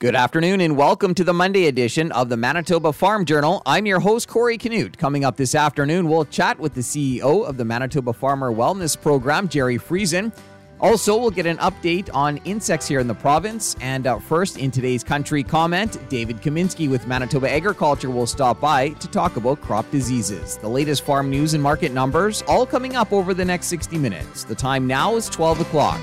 Good afternoon and welcome to the Monday edition of the Manitoba Farm Journal. I'm your host, Corey Canute. Coming up this afternoon, we'll chat with the CEO of the Manitoba Farmer Wellness Program, Jerry Friesen. Also, we'll get an update on insects here in the province. And uh, first, in today's country comment, David Kaminski with Manitoba Agriculture will stop by to talk about crop diseases. The latest farm news and market numbers, all coming up over the next 60 minutes. The time now is 12 o'clock.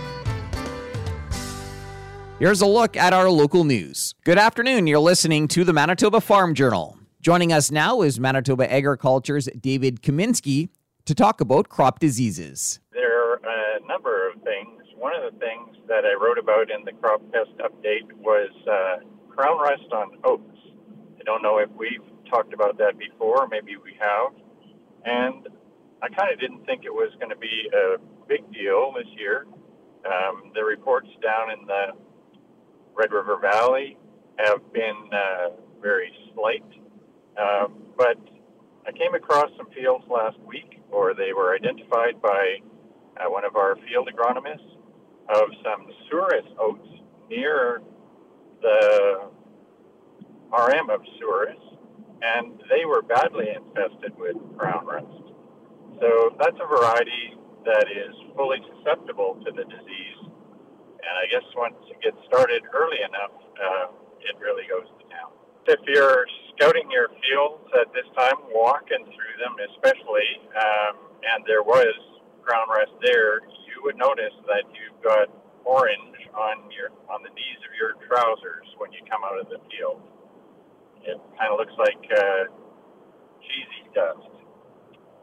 Here's a look at our local news. Good afternoon. You're listening to the Manitoba Farm Journal. Joining us now is Manitoba Agriculture's David Kaminski to talk about crop diseases. There are a number of things. One of the things that I wrote about in the crop pest update was uh, crown rust on oats. I don't know if we've talked about that before, maybe we have. And I kind of didn't think it was going to be a big deal this year. Um, the reports down in the Red River Valley have been uh, very slight. Um, but I came across some fields last week, or they were identified by uh, one of our field agronomists of some Souris oats near the RM of Souris, and they were badly infested with crown rust. So that's a variety that is fully susceptible to the disease and I guess once it gets started early enough, uh, it really goes to town. If you're scouting your fields at this time, walking through them especially, um, and there was crown rust there, you would notice that you've got orange on your on the knees of your trousers when you come out of the field. It kind of looks like uh, cheesy dust.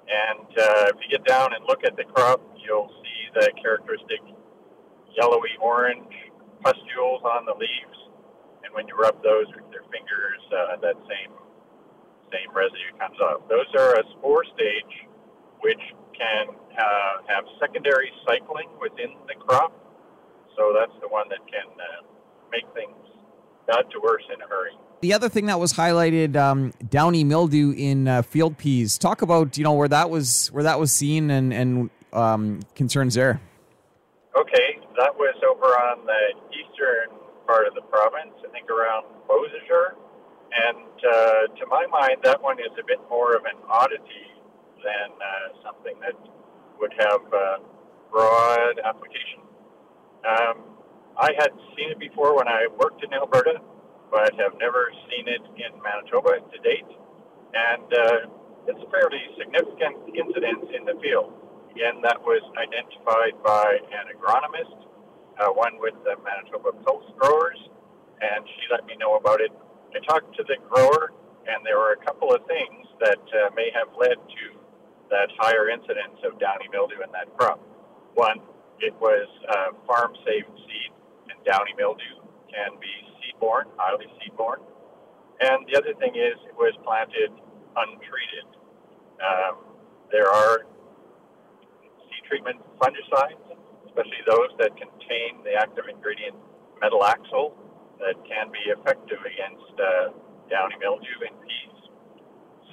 And uh, if you get down and look at the crop, you'll see the characteristic yellowy orange pustules on the leaves, and when you rub those with your fingers, uh, that same same residue comes off. Those are a spore stage, which can uh, have secondary cycling within the crop. So that's the one that can uh, make things not to worse in a hurry. The other thing that was highlighted, um, downy mildew in uh, field peas. Talk about you know where that was where that was seen and and um, concerns there. That on the eastern part of the province, I think around Beausejour. And uh, to my mind, that one is a bit more of an oddity than uh, something that would have uh, broad application. Um, I had seen it before when I worked in Alberta, but have never seen it in Manitoba to date. And uh, it's a fairly significant incidence in the field. Again, that was identified by an agronomist uh, one with the Manitoba Pulse Growers, and she let me know about it. I talked to the grower, and there were a couple of things that uh, may have led to that higher incidence of downy mildew in that crop. One, it was uh, farm safe seed, and downy mildew can be seedborne, highly seedborne. And the other thing is, it was planted untreated. Um, there are seed treatment fungicides especially those that contain the active ingredient metalaxyl that can be effective against uh, downy mildew in peas.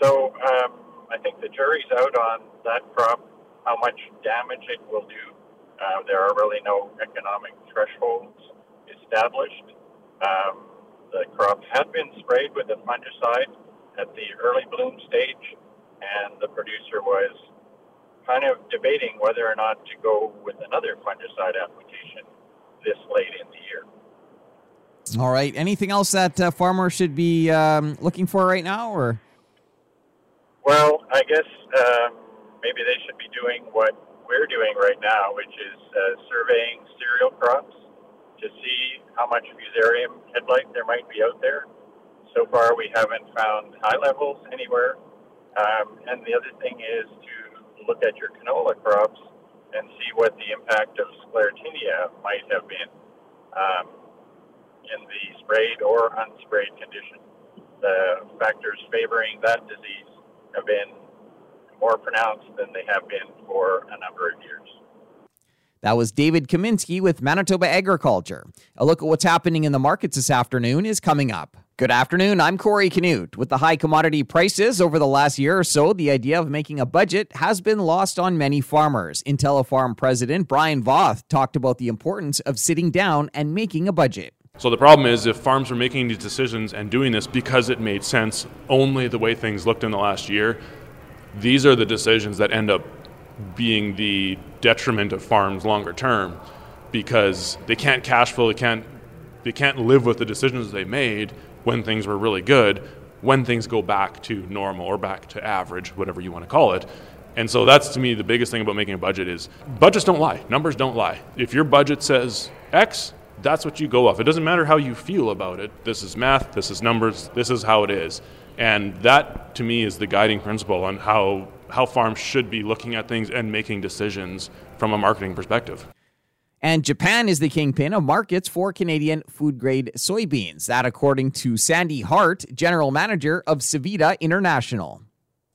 So um, I think the jury's out on that crop, how much damage it will do. Uh, there are really no economic thresholds established. Um, the crop had been sprayed with a fungicide at the early bloom stage, and the producer was kind of debating whether or not to go with another fungicide application this late in the year. All right. Anything else that uh, farmers should be um, looking for right now, or? Well, I guess um, maybe they should be doing what we're doing right now, which is uh, surveying cereal crops to see how much fusarium headblight there might be out there. So far, we haven't found high levels anywhere. Um, and the other thing is to look at your canola crops and see what the impact of sclerotinia might have been um, in the sprayed or unsprayed condition. The factors favoring that disease have been more pronounced than they have been for a number of years. That was David Kaminski with Manitoba Agriculture. A look at what's happening in the markets this afternoon is coming up. Good afternoon. I'm Corey Canute. With the high commodity prices over the last year or so, the idea of making a budget has been lost on many farmers. IntelliFarm president Brian Voth talked about the importance of sitting down and making a budget. So the problem is if farms were making these decisions and doing this because it made sense only the way things looked in the last year, these are the decisions that end up being the detriment of farms longer term because they can't cash flow, they can't they can't live with the decisions they made when things were really good, when things go back to normal or back to average, whatever you want to call it. And so that's to me the biggest thing about making a budget is budgets don't lie, numbers don't lie. If your budget says X, that's what you go off. It doesn't matter how you feel about it. This is math, this is numbers, this is how it is. And that to me is the guiding principle on how how farms should be looking at things and making decisions from a marketing perspective. And Japan is the kingpin of markets for Canadian food grade soybeans. That, according to Sandy Hart, general manager of Sevita International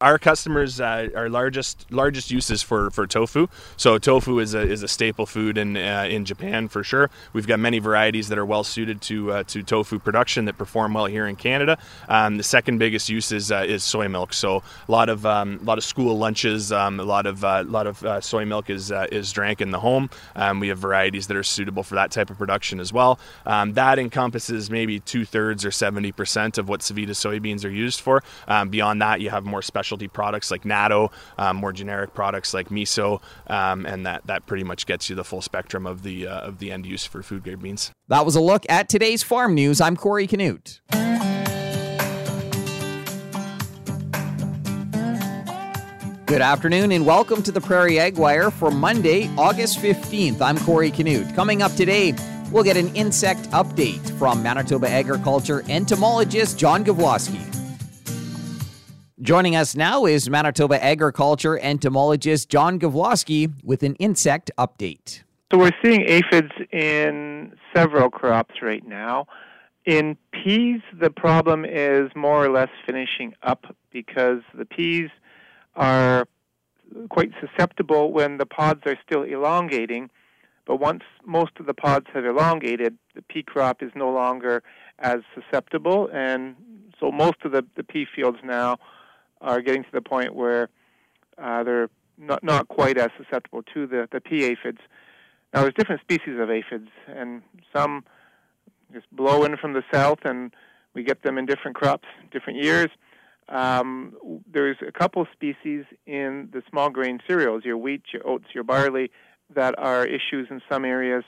our customers uh, our largest largest uses for, for tofu. So tofu is a, is a staple food in uh, in Japan for sure. We've got many varieties that are well suited to uh, to tofu production that perform well here in Canada. Um, the second biggest use is, uh, is soy milk. So a lot of um, a lot of school lunches, um, a lot of a uh, lot of uh, soy milk is is drank in the home. Um, we have varieties that are suitable for that type of production as well. Um, that encompasses maybe two thirds or seventy percent of what Sevita soybeans are used for. Um, beyond that, you have more special specialty products like natto, um, more generic products like miso, um, and that that pretty much gets you the full spectrum of the uh, of the end use for food grade beans. That was a look at today's farm news. I'm Corey Canute. Good afternoon and welcome to the Prairie Ag Wire for Monday, August 15th. I'm Corey Canute. Coming up today, we'll get an insect update from Manitoba agriculture entomologist John Gavloski. Joining us now is Manitoba agriculture entomologist John Gavloski with an insect update. So we're seeing aphids in several crops right now. In peas, the problem is more or less finishing up because the peas are quite susceptible when the pods are still elongating. But once most of the pods have elongated, the pea crop is no longer as susceptible. And so most of the, the pea fields now are getting to the point where uh, they're not, not quite as susceptible to the, the pea aphids. Now, there's different species of aphids, and some just blow in from the south, and we get them in different crops, different years. Um, there's a couple species in the small grain cereals, your wheat, your oats, your barley, that are issues in some areas.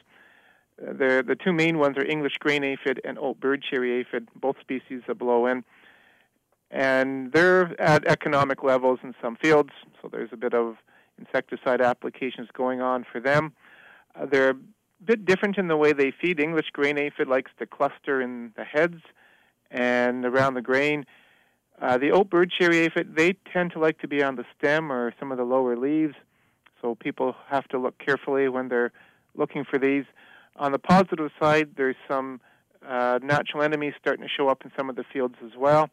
Uh, the the two main ones are English grain aphid and oat bird cherry aphid, both species that blow in and they're at economic levels in some fields, so there's a bit of insecticide applications going on for them. Uh, they're a bit different in the way they feed. English grain aphid likes to cluster in the heads and around the grain. Uh, the oat bird cherry aphid, they tend to like to be on the stem or some of the lower leaves, so people have to look carefully when they're looking for these. On the positive side, there's some uh, natural enemies starting to show up in some of the fields as well.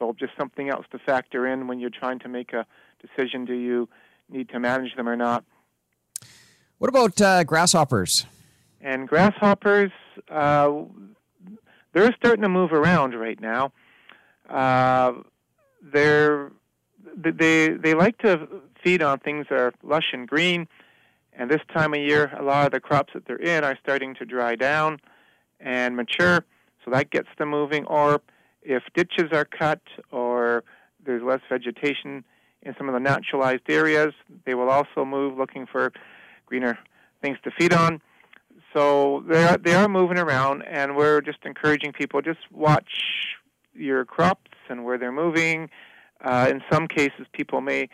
So just something else to factor in when you're trying to make a decision: do you need to manage them or not? What about uh, grasshoppers? And grasshoppers, uh, they're starting to move around right now. Uh, they're they they like to feed on things that are lush and green, and this time of year, a lot of the crops that they're in are starting to dry down and mature, so that gets them moving. Or if ditches are cut or there's less vegetation in some of the naturalized areas, they will also move looking for greener things to feed on. So they are, they are moving around, and we're just encouraging people just watch your crops and where they're moving. Uh, in some cases, people may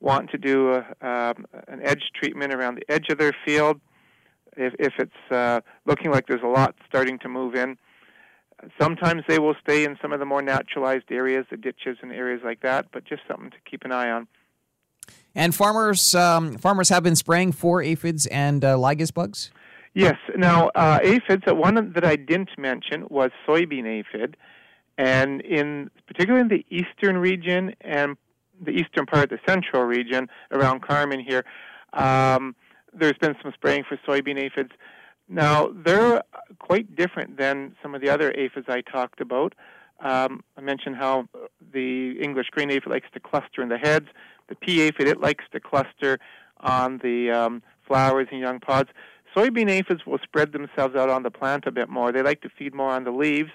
want to do a, um, an edge treatment around the edge of their field if, if it's uh, looking like there's a lot starting to move in. Sometimes they will stay in some of the more naturalized areas, the ditches and areas like that, but just something to keep an eye on. And farmers, um, farmers have been spraying for aphids and uh, lygus bugs. Yes. Now, uh, aphids. Uh, one that I didn't mention was soybean aphid, and in particularly in the eastern region and the eastern part of the central region around Carman here, um, there's been some spraying for soybean aphids. Now, they're quite different than some of the other aphids I talked about. Um, I mentioned how the English grain aphid likes to cluster in the heads. The pea aphid, it likes to cluster on the um, flowers and young pods. soybean aphids will spread themselves out on the plant a bit more. They like to feed more on the leaves.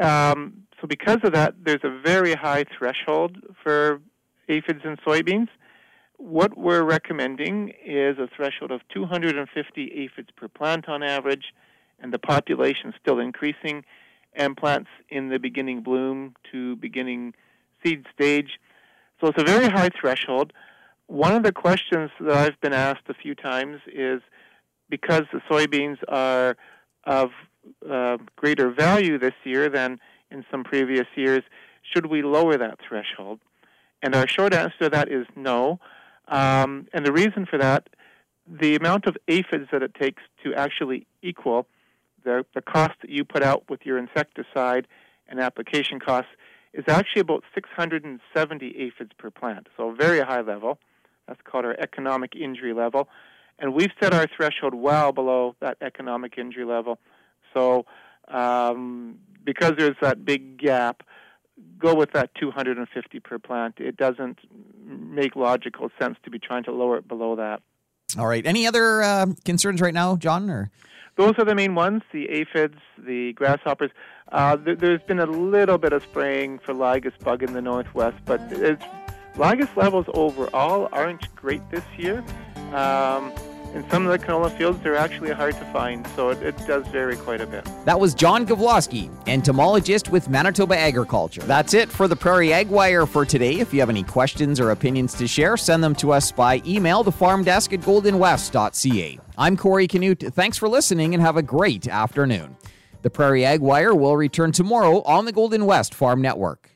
Um, so because of that, there's a very high threshold for aphids in soybeans. What we're recommending is a threshold of 250 aphids per plant on average, and the population is still increasing, and plants in the beginning bloom to beginning seed stage. So it's a very high threshold. One of the questions that I've been asked a few times is because the soybeans are of uh, greater value this year than in some previous years, should we lower that threshold? And our short answer to that is no. Um, and the reason for that, the amount of aphids that it takes to actually equal the, the cost that you put out with your insecticide and application costs is actually about 670 aphids per plant, so a very high level. That's called our economic injury level. And we've set our threshold well below that economic injury level. So, um, because there's that big gap, go with that 250 per plant. It doesn't make logical sense to be trying to lower it below that. All right. Any other uh, concerns right now, John? Or those are the main ones: the aphids, the grasshoppers. Uh, th- there's been a little bit of spraying for lygus bug in the northwest, but it's, lygus levels overall aren't great this year. Um, in some of the canola fields, they're actually hard to find, so it, it does vary quite a bit. That was John Gavloski, entomologist with Manitoba Agriculture. That's it for the Prairie Ag Wire for today. If you have any questions or opinions to share, send them to us by email, the farm desk at goldenwest.ca. I'm Corey Canute. Thanks for listening and have a great afternoon. The Prairie Ag Wire will return tomorrow on the Golden West Farm Network.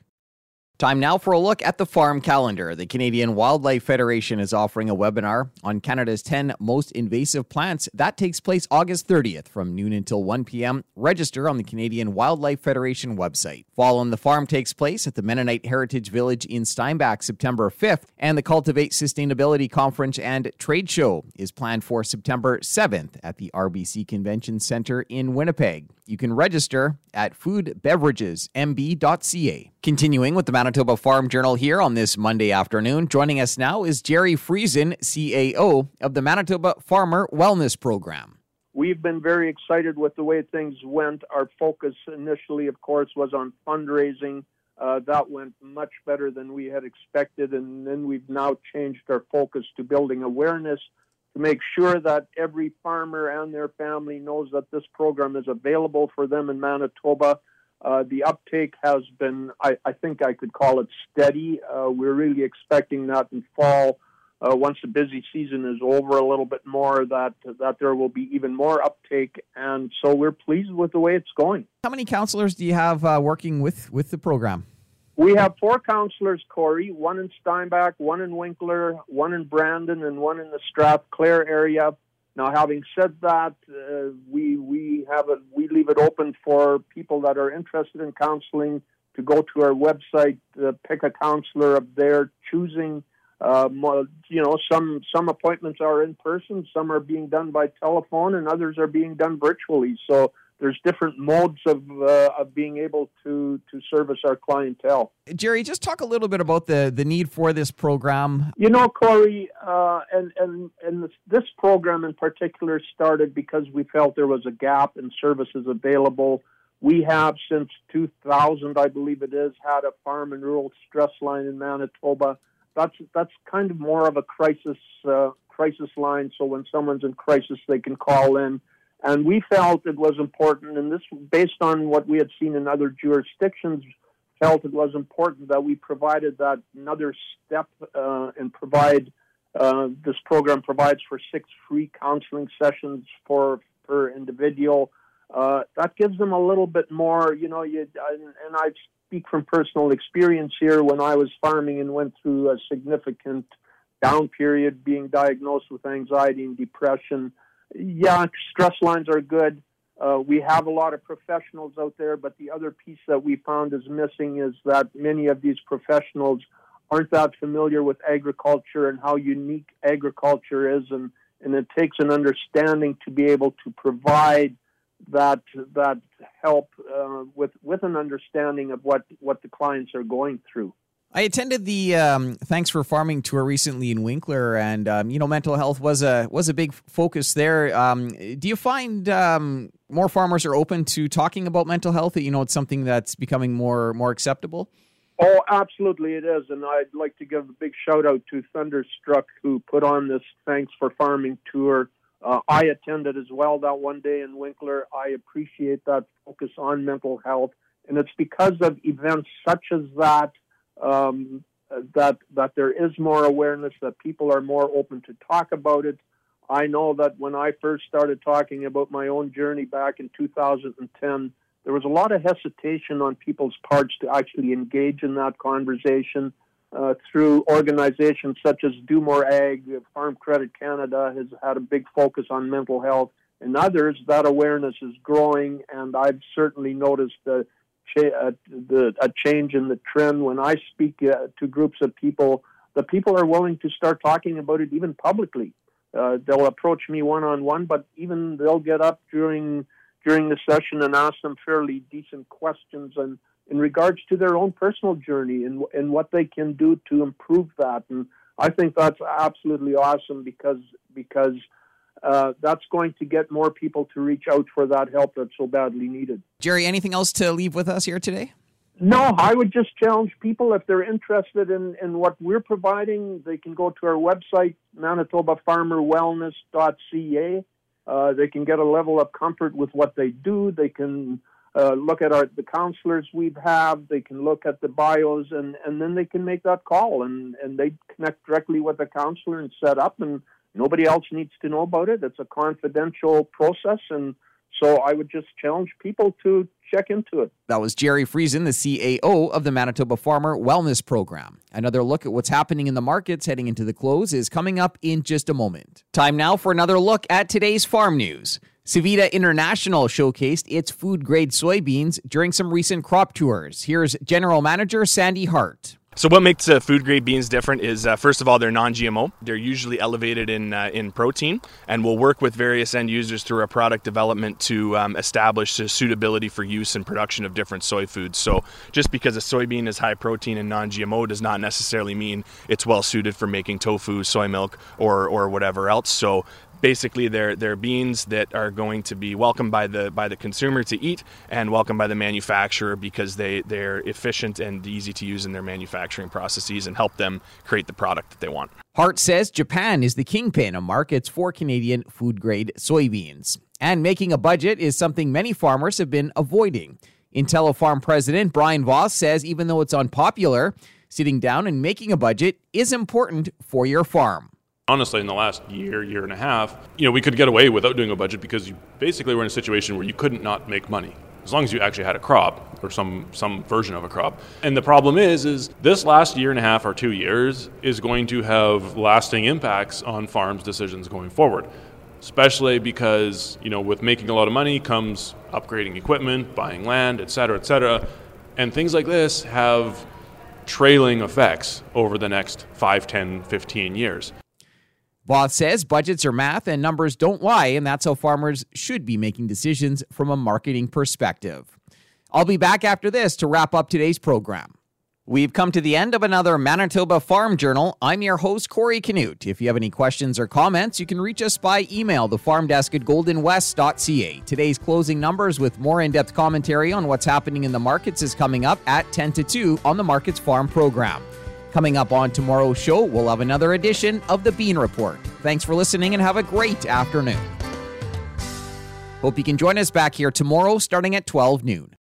Time now for a look at the farm calendar. The Canadian Wildlife Federation is offering a webinar on Canada's 10 most invasive plants. That takes place August 30th from noon until 1 p.m. Register on the Canadian Wildlife Federation website. Fall on the Farm takes place at the Mennonite Heritage Village in Steinbach September 5th, and the Cultivate Sustainability Conference and Trade Show is planned for September 7th at the RBC Convention Center in Winnipeg. You can register at foodbeveragesmb.ca. Continuing with the Manitoba Farm Journal here on this Monday afternoon, joining us now is Jerry Friesen, CAO of the Manitoba Farmer Wellness Program. We've been very excited with the way things went. Our focus initially, of course, was on fundraising. Uh, that went much better than we had expected, and then we've now changed our focus to building awareness to make sure that every farmer and their family knows that this program is available for them in Manitoba. Uh, the uptake has been, I, I, think I could call it steady. Uh, we're really expecting that in fall, uh, once the busy season is over a little bit more, that that there will be even more uptake. And so we're pleased with the way it's going. How many counselors do you have uh, working with, with the program? We have four counselors, Corey, one in Steinbach, one in Winkler, one in Brandon, and one in the Strathclair area. Now, having said that, uh, we we have it. We leave it open for people that are interested in counseling to go to our website, uh, pick a counselor of their choosing. Uh, you know, some some appointments are in person, some are being done by telephone, and others are being done virtually. So there's different modes of uh, of being able to to service our clientele. Jerry, just talk a little bit about the the need for this program. You know, Corey, uh, and and and this, this program in particular started because we felt there was a gap in services available. We have since 2000, I believe it is, had a farm and rural stress line in Manitoba. That's that's kind of more of a crisis uh, crisis line. So when someone's in crisis, they can call in and we felt it was important, and this, based on what we had seen in other jurisdictions, felt it was important that we provided that another step uh, and provide uh, this program provides for six free counseling sessions for per individual. Uh, that gives them a little bit more, you know. You and, and I speak from personal experience here. When I was farming and went through a significant down period, being diagnosed with anxiety and depression yeah, stress lines are good. Uh, we have a lot of professionals out there, but the other piece that we found is missing is that many of these professionals aren't that familiar with agriculture and how unique agriculture is, and, and it takes an understanding to be able to provide that that help uh, with with an understanding of what what the clients are going through. I attended the um, Thanks for Farming tour recently in Winkler, and um, you know, mental health was a was a big focus there. Um, do you find um, more farmers are open to talking about mental health? You know, it's something that's becoming more more acceptable. Oh, absolutely, it is, and I'd like to give a big shout out to Thunderstruck who put on this Thanks for Farming tour. Uh, I attended as well that one day in Winkler. I appreciate that focus on mental health, and it's because of events such as that um, that that there is more awareness, that people are more open to talk about it. I know that when I first started talking about my own journey back in 2010, there was a lot of hesitation on people's parts to actually engage in that conversation. Uh, through organizations such as Do More Ag, Farm Credit Canada has had a big focus on mental health, and others, that awareness is growing, and I've certainly noticed the cha- uh, the, a change in the trend. When I speak uh, to groups of people, the people are willing to start talking about it even publicly. Uh, they'll approach me one on one, but even they'll get up during during the session and ask them fairly decent questions and in regards to their own personal journey and and what they can do to improve that. And I think that's absolutely awesome because because uh, that's going to get more people to reach out for that help that's so badly needed. Jerry, anything else to leave with us here today? No, I would just challenge people if they're interested in, in what we're providing, they can go to our website, manitobafarmerwellness.ca. Uh, they can get a level of comfort with what they do. They can uh, look at our the counselors we have. They can look at the bios, and, and then they can make that call, and, and they connect directly with the counselor and set up and Nobody else needs to know about it. It's a confidential process. And so I would just challenge people to check into it. That was Jerry Friesen, the CAO of the Manitoba Farmer Wellness Program. Another look at what's happening in the markets heading into the close is coming up in just a moment. Time now for another look at today's farm news. Sevita International showcased its food grade soybeans during some recent crop tours. Here's General Manager Sandy Hart. So what makes uh, food grade beans different is uh, first of all they're non-GMO. They're usually elevated in uh, in protein, and we'll work with various end users through our product development to um, establish the suitability for use and production of different soy foods. So just because a soybean is high protein and non-GMO does not necessarily mean it's well suited for making tofu, soy milk, or or whatever else. So basically they're they're beans that are going to be welcomed by the by the consumer to eat and welcomed by the manufacturer because they they're efficient and easy to use in their manufacturing processes and help them create the product that they want. Hart says Japan is the kingpin of markets for Canadian food grade soybeans. And making a budget is something many farmers have been avoiding. IntelliFarm president Brian Voth says even though it's unpopular, sitting down and making a budget is important for your farm honestly in the last year year and a half you know we could get away without doing a budget because you basically were in a situation where you couldn't not make money. As long as you actually had a crop or some some version of a crop. And the problem is is this last year and a half or two years is going to have lasting impacts on farms decisions going forward especially because you know with making a lot of money comes upgrading equipment buying land et cetera et cetera. And things like this have trailing effects over the next 5 10 15 years Voth says budgets are math and numbers don't lie, and that's how farmers should be making decisions from a marketing perspective. I'll be back after this to wrap up today's program. We've come to the end of another Manitoba Farm Journal. I'm your host, Corey Canute. If you have any questions or comments, you can reach us by email, the farm desk at goldenwest.ca. Today's closing numbers with more in depth commentary on what's happening in the markets is coming up at 10 to 2 on the Markets Farm program. Coming up on tomorrow's show, we'll have another edition of the Bean Report. Thanks for listening and have a great afternoon. Hope you can join us back here tomorrow starting at 12 noon.